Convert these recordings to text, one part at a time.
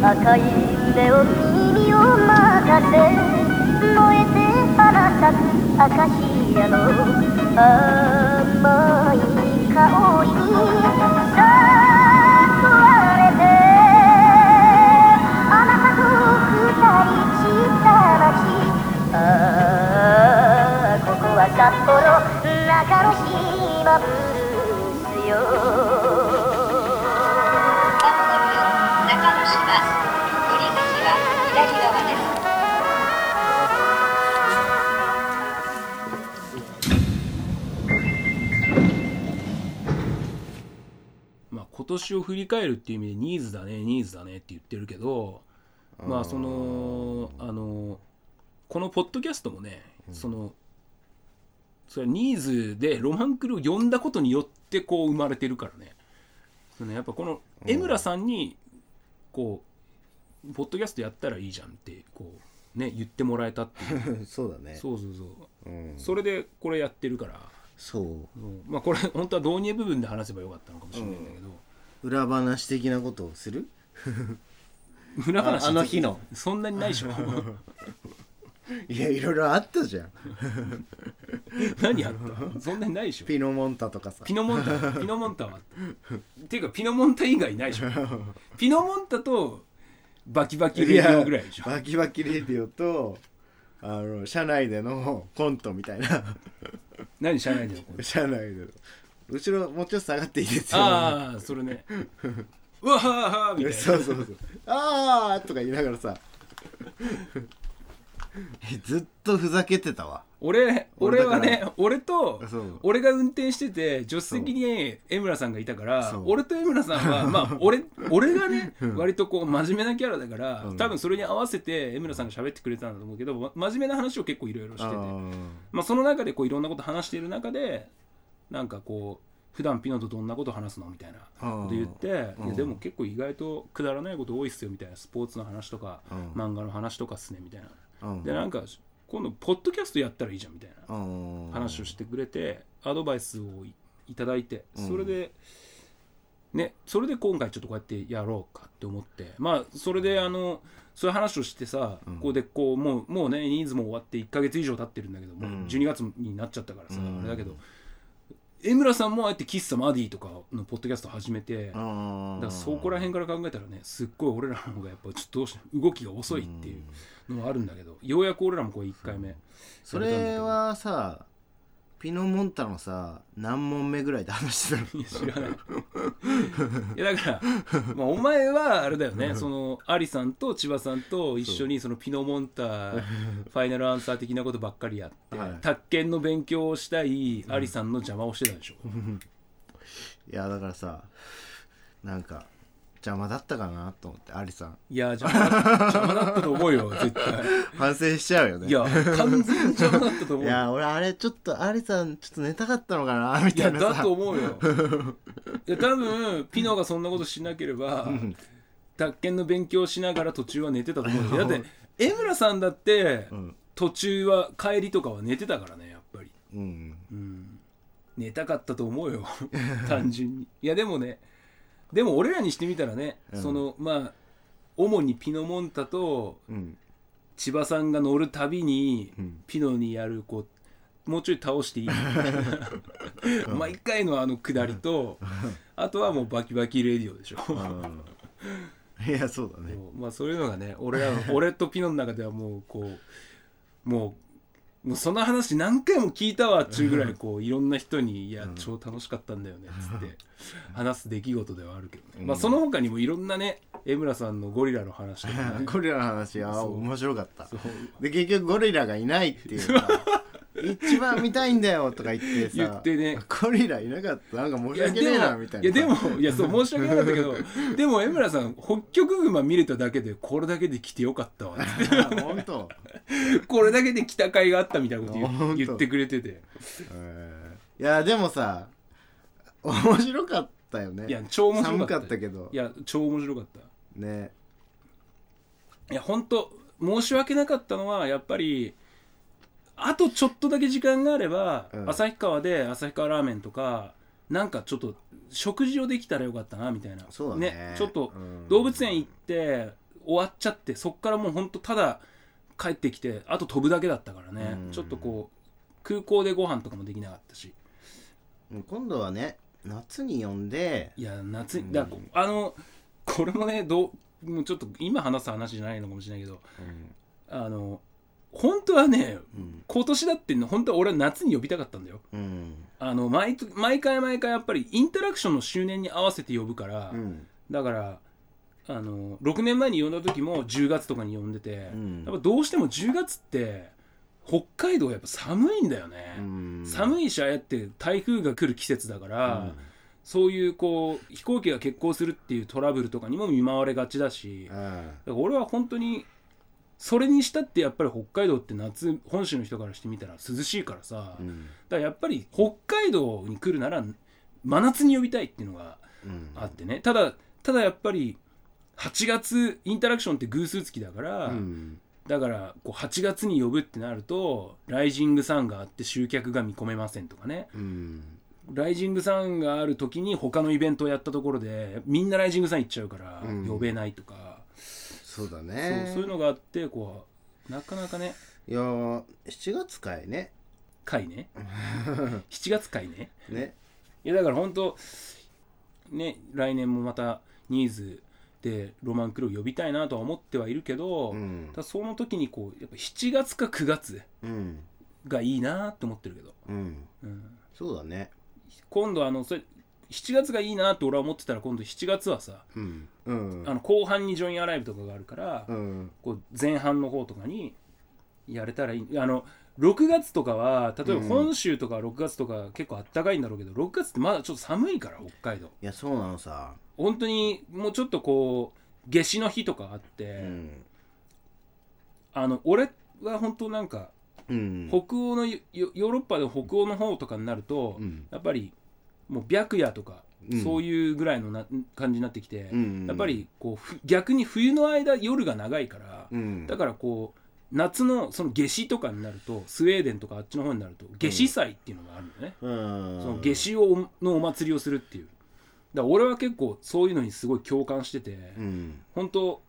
赤い目を君を任せ燃えて花咲くアカシアの甘い香りに誘われてあなたと二人散った街。ああここは札幌中之島ブルースよ。年を振り返るっていう意味でニーズだねニーズだねって言ってるけどまあそのあのこのポッドキャストもね、そのそれはニーズでロマンクルを呼んだことによってこう生まれてるからね。そのやっぱこの江村さんにこうポッドキャストやったらいいじゃんってこうね言ってもらえたっていう。そうだね。そうそうそう。うん、それでこれやってるから。そう。うん。まあこれ本当は導入部分で話せばよかったのかもしれないんだけど、裏話的なことをする？裏話ああの日の？そんなにないでしょ。いやいろいろあったじゃん。何やった？そんなにないでしょ。ピノモンタとかさ。ピノモンタ？ピノモンタはっていうかピノモンタ以外ないでしょ。ピノモンタとバキバキレディオぐらいでしょ。バキバキレディオとあの社内でのコントみたいな。何社内でのこれ社内での後ろもうちょっと下がっていいですよ。ああそれね。うわははみたいな。そうそうそう。あーとか言いながらさ。ずっとふざけてたわ。俺俺はね俺と俺が運転してて助手席に江村さんがいたから俺と江村さんは まあ俺俺がね割とこう真面目なキャラだからうん。多分それに合わせて江村さんが喋ってくれたんだと思うけどま真面目な話を結構いろいろしてて。あー。まあその中でこういろんなこと話している中でなんかこう普段ピノとどんなこと話すのみたいなこと言ってうん。でも結構意外とくだらないこと多いっすよみたいなスポーツの話とかうん漫画の話とかっすねみたいな。うん。でなんか今度ポッドキャストやったらいいじゃんみたいなうん。話をしてくれてアドバイスをいいただいてうん。それで、ねそれで今回ちょっとこうやってやろうかって思ってまあそれであのそういう話をしてさ、うん。ここでこうもうもうねニーズも終わって1か月以上経ってるんだけどもううん。12月になっちゃったからさ、うん。あれだけど江村さんもああやって喫茶マディとかのポッドキャスト始めて、だからそこら辺から考えたらねすっごい俺らの方がやっぱちょっとどうし動きが遅いっていうのはあるんだけどようやく俺らもこれ1回目それはさピノモンタのさ何問目ぐらいで話してたの？いや知らない。いやだから、まあ、お前はあれだよね。そのアリさんと千葉さんと一緒にそのピノモンタファイナルアンサー的なことばっかりやって、はい。宅建の勉強をしたいアリさんの邪魔をしてたでしょ、いやだからさなんか邪魔だったかなと思ってアリさん。いや邪魔だ邪魔だったと思うよ 絶対。反省しちゃうよね。いや完全に邪魔だったと思う。いや俺あれちょっとアリさんちょっと寝たかったのかなみたいなさ。だと思うよ。いや多分ピノがそんなことしなければ宅建の勉強しながら途中は寝てたと思うよ。だって江村さんだってうん。途中は帰りとかは寝てたからねやっぱり、うん。うん、寝たかったと思うよ。単純に。いやでもねでも俺らにしてみたらね、うん。そのまあ主にピノモンタとうん。千葉さんが乗るたびに、うん。ピノにやるこうもうちょい倒していい。毎回のあの下りとあとはもうバキバキレディオでしょ。いやそうだね。そう。まあそういうのがね俺らの俺とピノの中ではもうこうもうもうその話何回も聞いたわっちゅうぐらいこういろんな人に「いや超楽しかったんだよね」っつって話す出来事ではあるけどね、まあその他にもいろんなね江村さんのゴリラの話とかね。ゴリラの話あ面白かった。で結局ゴリラがいないっていうさ 一番見たいんだよとか言ってさ言ってね。ゴリラいなかった？なんか申し訳ねえなみたいな。いやでもいやそう申し訳なかったけど でも江村さん北極熊見れただけでこれだけで来てよかったわ本当？これだけで来た甲斐があったみたいなこと言ってくれてて。えー。いやでもさ面白かったよね。いや超面白かった寒かったけど。いや超面白かった。ね。いや本当申し訳なかったのはやっぱりあとちょっとだけ時間があれば、うん。旭川で旭川ラーメンとかなんかちょっと食事をできたらよかったなみたいな。そうだね。ちょっとうん。動物園行って終わっちゃってそっからもう本当ただ帰ってきてあと飛ぶだけだったからね、うん。ちょっとこう空港でご飯とかもできなかったし。今度はね夏に呼んでいや夏うん。にだからあのこれもねどうもうちょっと今話す話じゃないのかもしれないけどあの本当はねうん。今年だって本当は俺は夏に呼びたかったんだよ。うん。あの毎と毎回毎回やっぱりインタラクションの周年に合わせて呼ぶから、うん。だからあの6年前に呼んだ時も10月とかに呼んでて、うん。やっぱどうしても10月って北海道やっぱ寒いんだよね、うん。寒いしああやって台風が来る季節だから、そういうこう飛行機が欠航するっていうトラブルとかにも見舞われがちだし、うん。だから俺は本当にそれにしたってやっぱり北海道って夏本州の人からしてみたら涼しいからさ、だかうんらやっぱり北海道に来るなら真夏に呼びたいっていうのがうん。あってね。ただただやっぱり8月インタラクションって偶数月だから、うん。だからこう8月に呼ぶってなるとライジングサンがあって集客が見込めませんとかね。うん。ライジングサンがある時に他のイベントをやったところでみんなライジングサン行っちゃうからうん。呼べないとか、そうだそうねそういうのがあってこうなかなかね。いやー7月かいね。回ね。7月回ね。ね。いやだから本当ね来年もまたニーズでロマンクルー呼びたいなとは思ってはいるけど、うん。ただその時にこうやっぱ7月か9月うん。がいいなって思ってるけど、うん。うん、そうだね。今度あのそれ7月がいいなって俺は思ってたら今度7月はさうん。うん。あの後半にジョインアライブとかがあるから、うん。こう前半の方とかにやれたらいい。あの6月とかは例えばうん。本州とか6月とか結構あったかいんだろうけど6月ってまだちょっと寒いから北海道。いやそうなのさ。本当にもうちょっとこう夏至の日とかあって、うん。あの俺は本当なんかうん。北欧のヨヨーロッパで北欧の方とかになると、うん。やっぱりもう白夜とか、うん。そういうぐらいのな感じになってきて、うんやっぱりこうふ逆に冬の間夜が長いから、うん。だからこう夏のその夏至とかになるとスウェーデンとかあっちの方になると夏至祭っていうのがあるんだよね、うん。その夏至をのお祭りをするっていう。だから俺は結構そういうのにすごい共感してて、うん。本当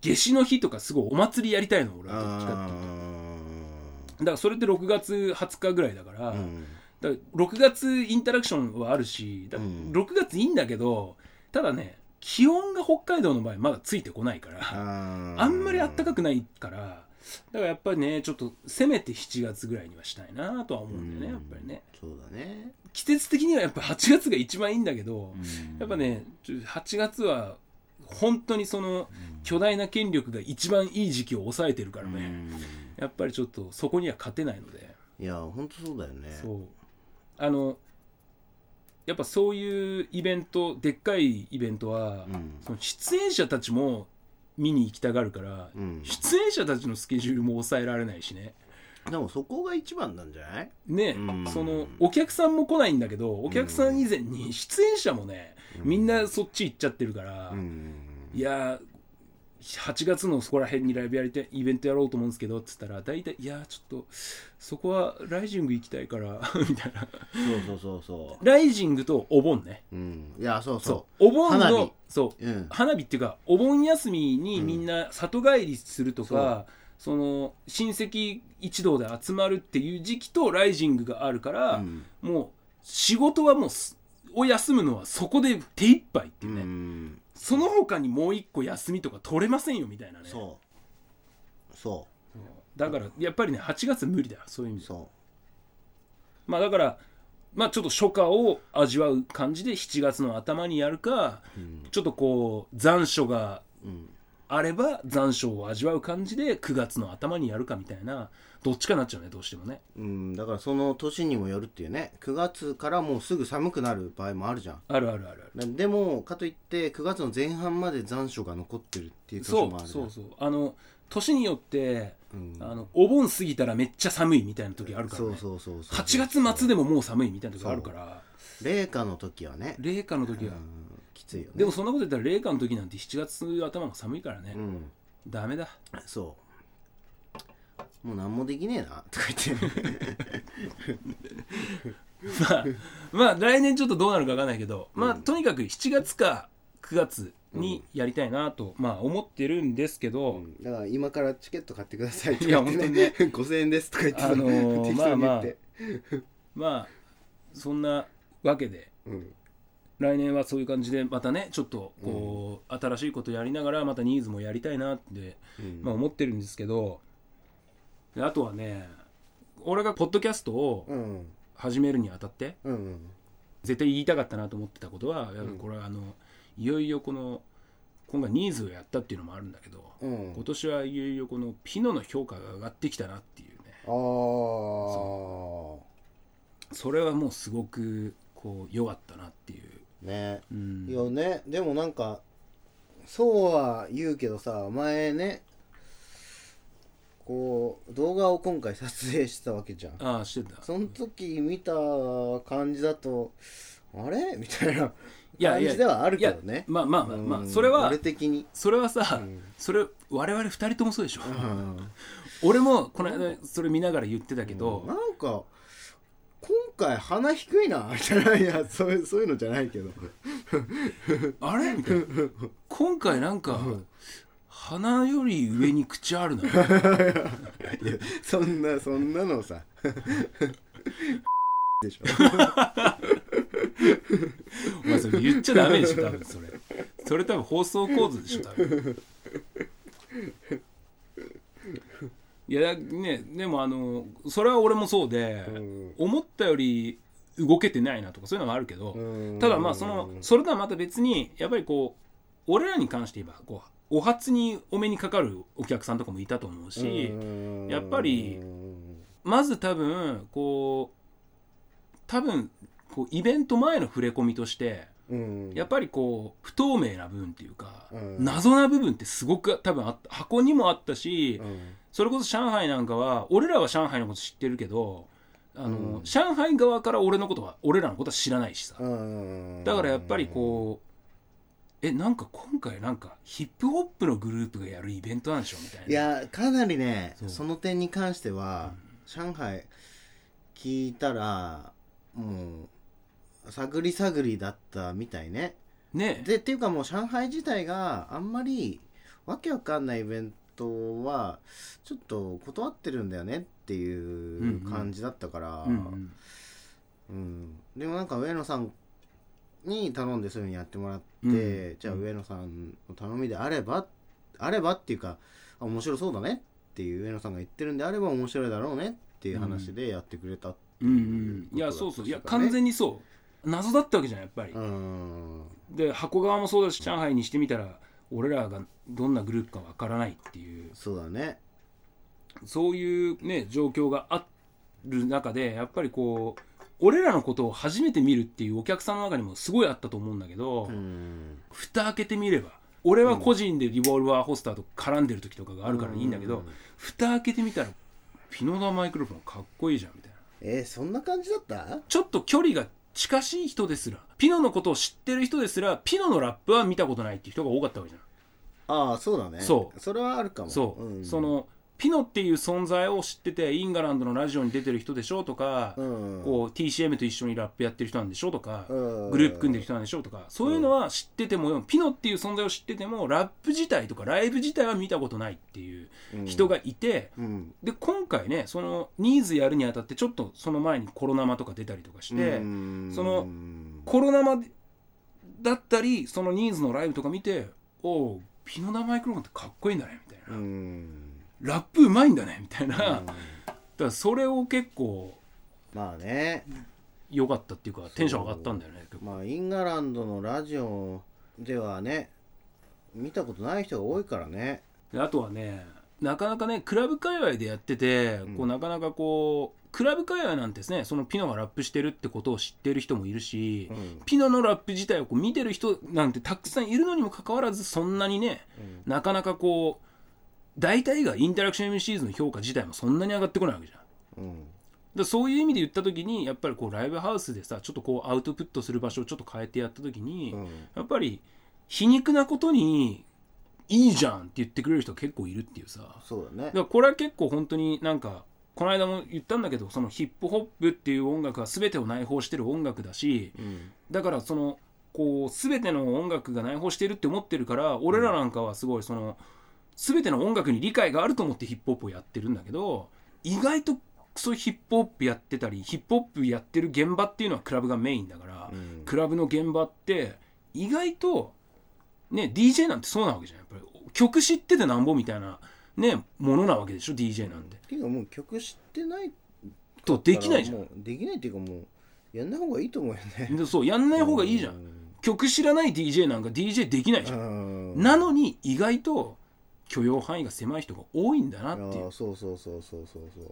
夏至の日とかすごいお祭りやりたいの俺はどっちかっていうと。だからそれって6月20日ぐらいだから,、うんだから6月インタラクションはあるしだうん。6月いいんだけどただね気温が北海道の場合まだついてこないからああんまり暖かくないからだからやっぱりねちょっとせめて7月ぐらいにはしたいなとは思うんだよねやっぱりね。そうだね。季節的にはやっぱ8月が一番いいんだけど、やっぱねちょ8月は本当にその巨大な権力が一番いい時期を抑えてるからね、やっぱりちょっとそこには勝てないので、いや本当そうだよね。そうあのやっぱそういうイベントでっかいイベントは、うん。その出演者たちも見に行きたがるから、うん。出演者たちのスケジュールも抑えられないしね。でもそこが一番なんじゃない？ね、うん。そのお客さんも来ないんだけどお客さん以前に出演者もね、みんなそっち行っちゃってるから、うん。いやー8月のそこら辺にライブやりたいイベントやろうと思うんですけどっつったら大体いやーちょっとそこはライジング行きたいから みたいな。そうそうそうそライジングとお盆ね。ううん。いやそうそそう。お盆花火。のそう。ううん。花火っていうかお盆休みにみんな里帰りするとか、その親戚一同で集まるっていう時期とライジングがあるから、うん。もう仕事はもうすを休むのはそこで手一杯ってういうね、んその他にもう一個休みとか取れませんよみたいなね。そう。そだからやっぱりね8月無理だよそういう意味で。う。そまあだからまあちょっと初夏を味わう感じで7月の頭にやるかううん。ちょっとこう残暑がうんあれば残暑を味わう感じで9月の頭にやるかみたいなどっちかになっちゃうねどうしてもね。うんだからその年にもよるっていうね。9月からもうすぐ寒くなる場合もあるじゃん。あるあるあるある。なでもかといって9月の前半まで残暑が残ってるっていう年そもあるじゃん。うそうそう。あの年によって、うん。あのお盆過ぎたらめっちゃ寒いみたいな時あるから、ね、そうそうそうそう。8月末でももう寒いみたいな時あるから。冷夏の時はね。冷夏の時は、うんきついよね。でもそんなこと言ったら冷夏の時なんて7月頭が寒いからね、うん。ダメだ。そう。もう何もできねえなとか言って。まあ、まあ来年ちょっとどうなるか分かんないけど、まあとにかく7月か9月にやりたいなと、まあ思ってるんですけど、だから今からチケット買ってくださいといやか言ってね。5000円ですとか言ってさあのー適当に言って、まあそんなわけで。うん来年はそういう感じでまたねちょっとこう、新しいことやりながらまたニーズもやりたいなって、うん。まあ、思ってるんですけどであとはね俺がポッドキャストをうん。始めるにあたってうん絶対言いたかったなと思ってたことは、やっぱこれはあのいよいよこの今回ニーズをやったっていうのもあるんだけど、うん。今年はいよいよこのピノの評価が上がってきたなっていうね。ああそれはもうすごくこう良かったなっていう、ね。うん。いやね。でもなんかそうは言うけどさ前ねこう動画を今回撮影してたわけじゃん。ああしてた。その時見た感じだとあれ？みたいな 感じではあるけどね。まあまあまあまあうん。それは俺的に。それはさ、うん。それ我々二人ともそうでしょ、うん。俺もこの間それ見ながら言ってたけど、なんか今回鼻低いなみたいないやそういうそういうのじゃないけど。あれ？みたいな。今回なんか、鼻より上に口あるな。いやそんなそんなのさ。でしょ。お前それ言っちゃダメでしょ多分それ。それ多分放送構図でしょ多分いやねでもあのそれは俺もそうで、うん。思ったより動けてないなとかそういうのはあるけど、うん。ただまあそのそれとはまた別にやっぱりこう俺らに関して言えばこうお初にお目にかかるお客さんとかもいたと思うし、うん。やっぱりまず多分こう多分こうイベント前の触れ込みとしてうん。やっぱりこう不透明な部分っていうか、うん。謎な部分ってすごく多分箱にもあったし、うんそれこそ上海なんかは俺らは上海のこと知ってるけどあの、うん。上海側から俺のことは俺らのことは知らないしさ、うんだからやっぱりこうえなんか今回なんかヒップホップのグループがやるイベントなんでしょみたいな。いやかなりねその点に関しては、上海聞いたらもう探り探りだったみたいね。ね。でっていうかもう上海自体があんまりわけわかんないイベントはちょっと断ってるんだよねっていう感じだったから、うん。うんうんでもなんか上野さんに頼んでそういうふうにやってもらって、うん。じゃあ上野さんの頼みであればあればっていうかあ面白そうだねっていう上野さんが言ってるんであれば面白いだろうねっていう話でやってくれたってうんいううん。いやそうそう。いや完全にそう。謎だったわけじゃんやっぱり、うん。で箱側もそうだし上海にしてみたら俺らがどんなグループかわからないっていう。そうだね。そういうね状況がある中でやっぱりこう俺らのことを初めて見るっていうお客さんの中にもすごいあったと思うんだけど、うん。蓋開けてみれば俺は個人でリボルバーホスターと絡んでる時とかがあるからいいんだけど、うん。蓋開けてみたらピノダマイクロフォンかっこいいじゃんみたいな。えーそんな感じだった？ちょっと距離が近しい人ですらピノのことを知ってる人ですらピノのラップは見たことないっていう人が多かったわけじゃんああそうだね。そう。それはあるかも。そう、ん。そのピノっていう存在を知っててインガランドのラジオに出てる人でしょとか、うん。こう TCM と一緒にラップやってる人なんでしょとか、うん。グループ組んでる人なんでしょとかそういうのは知ってても、ピノっていう存在を知っててもラップ自体とかライブ自体は見たことないっていう人がいて、うん。で今回ねそのニーズやるにあたってちょっとその前にコロナマとか出たりとかして、うん。そのコロナマだったりそのニーズのライブとか見ておうピノダマイクロフォンってかっこいいんだねみたいな、うん。ラップうまいんだねみたいな、うん。だからそれを結構まあね。良かったっていうかテンション上がったんだよねまあインガランドのラジオではね見たことない人が多いからね。であとはねなかなかねクラブ界隈でやってて、ん。こうなかなかこうクラブ界隈なんてですねそのピノがラップしてるってことを知ってる人もいるし、うん。ピノのラップ自体をこう見てる人なんてたくさんいるのにもかかわらずそんなにね、なかなかこう大体がインタラクション MCs の評価自体もそんなに上がってこないわけじゃん。うん。だそういう意味で言った時にやっぱりこうライブハウスでさちょっとこうアウトプットする場所をちょっと変えてやった時に、うん。やっぱり皮肉なことにいいじゃんって言ってくれる人結構いるっていうさ。そうだね。だからこれは結構本当になんかこの間も言ったんだけどそのヒップホップっていう音楽は全てを内包してる音楽だしうん。だからそのこう全ての音楽が内包してるって思ってるから俺らなんかはすごいその全ての音楽に理解があると思ってヒップホップをやってるんだけど意外とそういうヒップホップやってたりヒップホップやってる現場っていうのはクラブがメインだから、うん。クラブの現場って意外とね DJ なんてそうなわけじゃん。やっぱり曲知っててなんぼみたいなねものなわけでしょ DJ なんて。ていうかもう曲知ってないとできないじゃん。できないっていうかもうやんない方がいいと思うよね。でそうやんない方がいいじゃん、曲知らない DJ なんか DJ できないじゃん、うん。なのに意外と許容範囲が狭い人が多いんだなっていう。そうそうそうそうそうそう。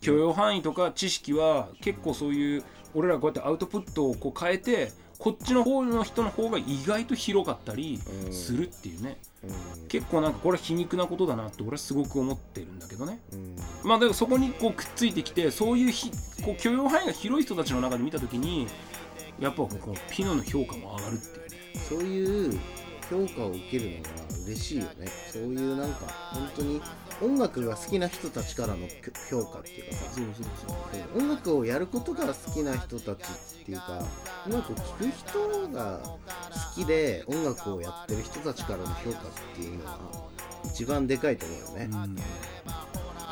許容範囲とか知識は結構そういう俺らこうやってアウトプットをこう変えてこっちの方の人の方が意外と広かったりうん。するっていうね。うん。結構なんかこれは皮肉なことだなって俺はすごく思ってるんだけどね。うん。まあだからそこにこうくっついてきてそういうひこう許容範囲が広い人たちの中で見た時にやっぱこうピノの評価も上がるっていうね。そういう評価を受けるのが嬉しいよね。そういうなんか本当に音楽が好きな人たちからの評価っていうかさそうそうそう音楽をやることが好きな人たちっていうか音楽を聴く人が好きで音楽をやってる人たちからの評価っていうのが一番でかいと思うよね、うん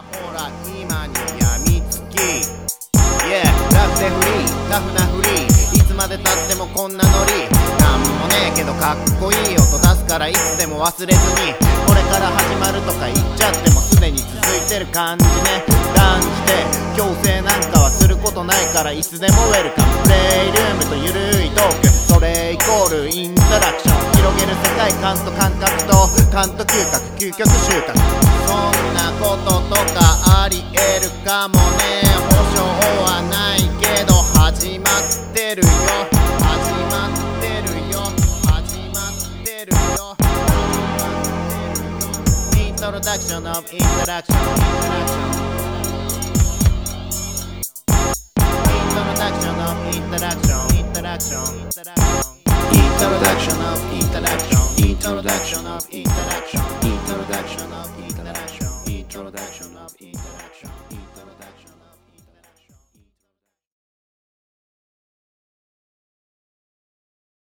ほら今にやみつき。Yeah ラフでフリータフなフリーいつまでたってもこんなノリ。なんもねえけどかっこいい音出すからいつでも忘れずにこれから始まるとか言っちゃってもすでに続いてる感じね。断じて強制なんかはすることないからいつでもウェルカム。プレイルームとゆるいトーク。それイコールインタラクション。広げる世界観と感覚と感と嗅覚究極収穫。そんなこととかありえるかもね。保証はない。introduction of introduction of introduction. Introduction of interaction. Interaction introduction of interaction. introduction of interaction. introduction of interaction. introduction of interaction.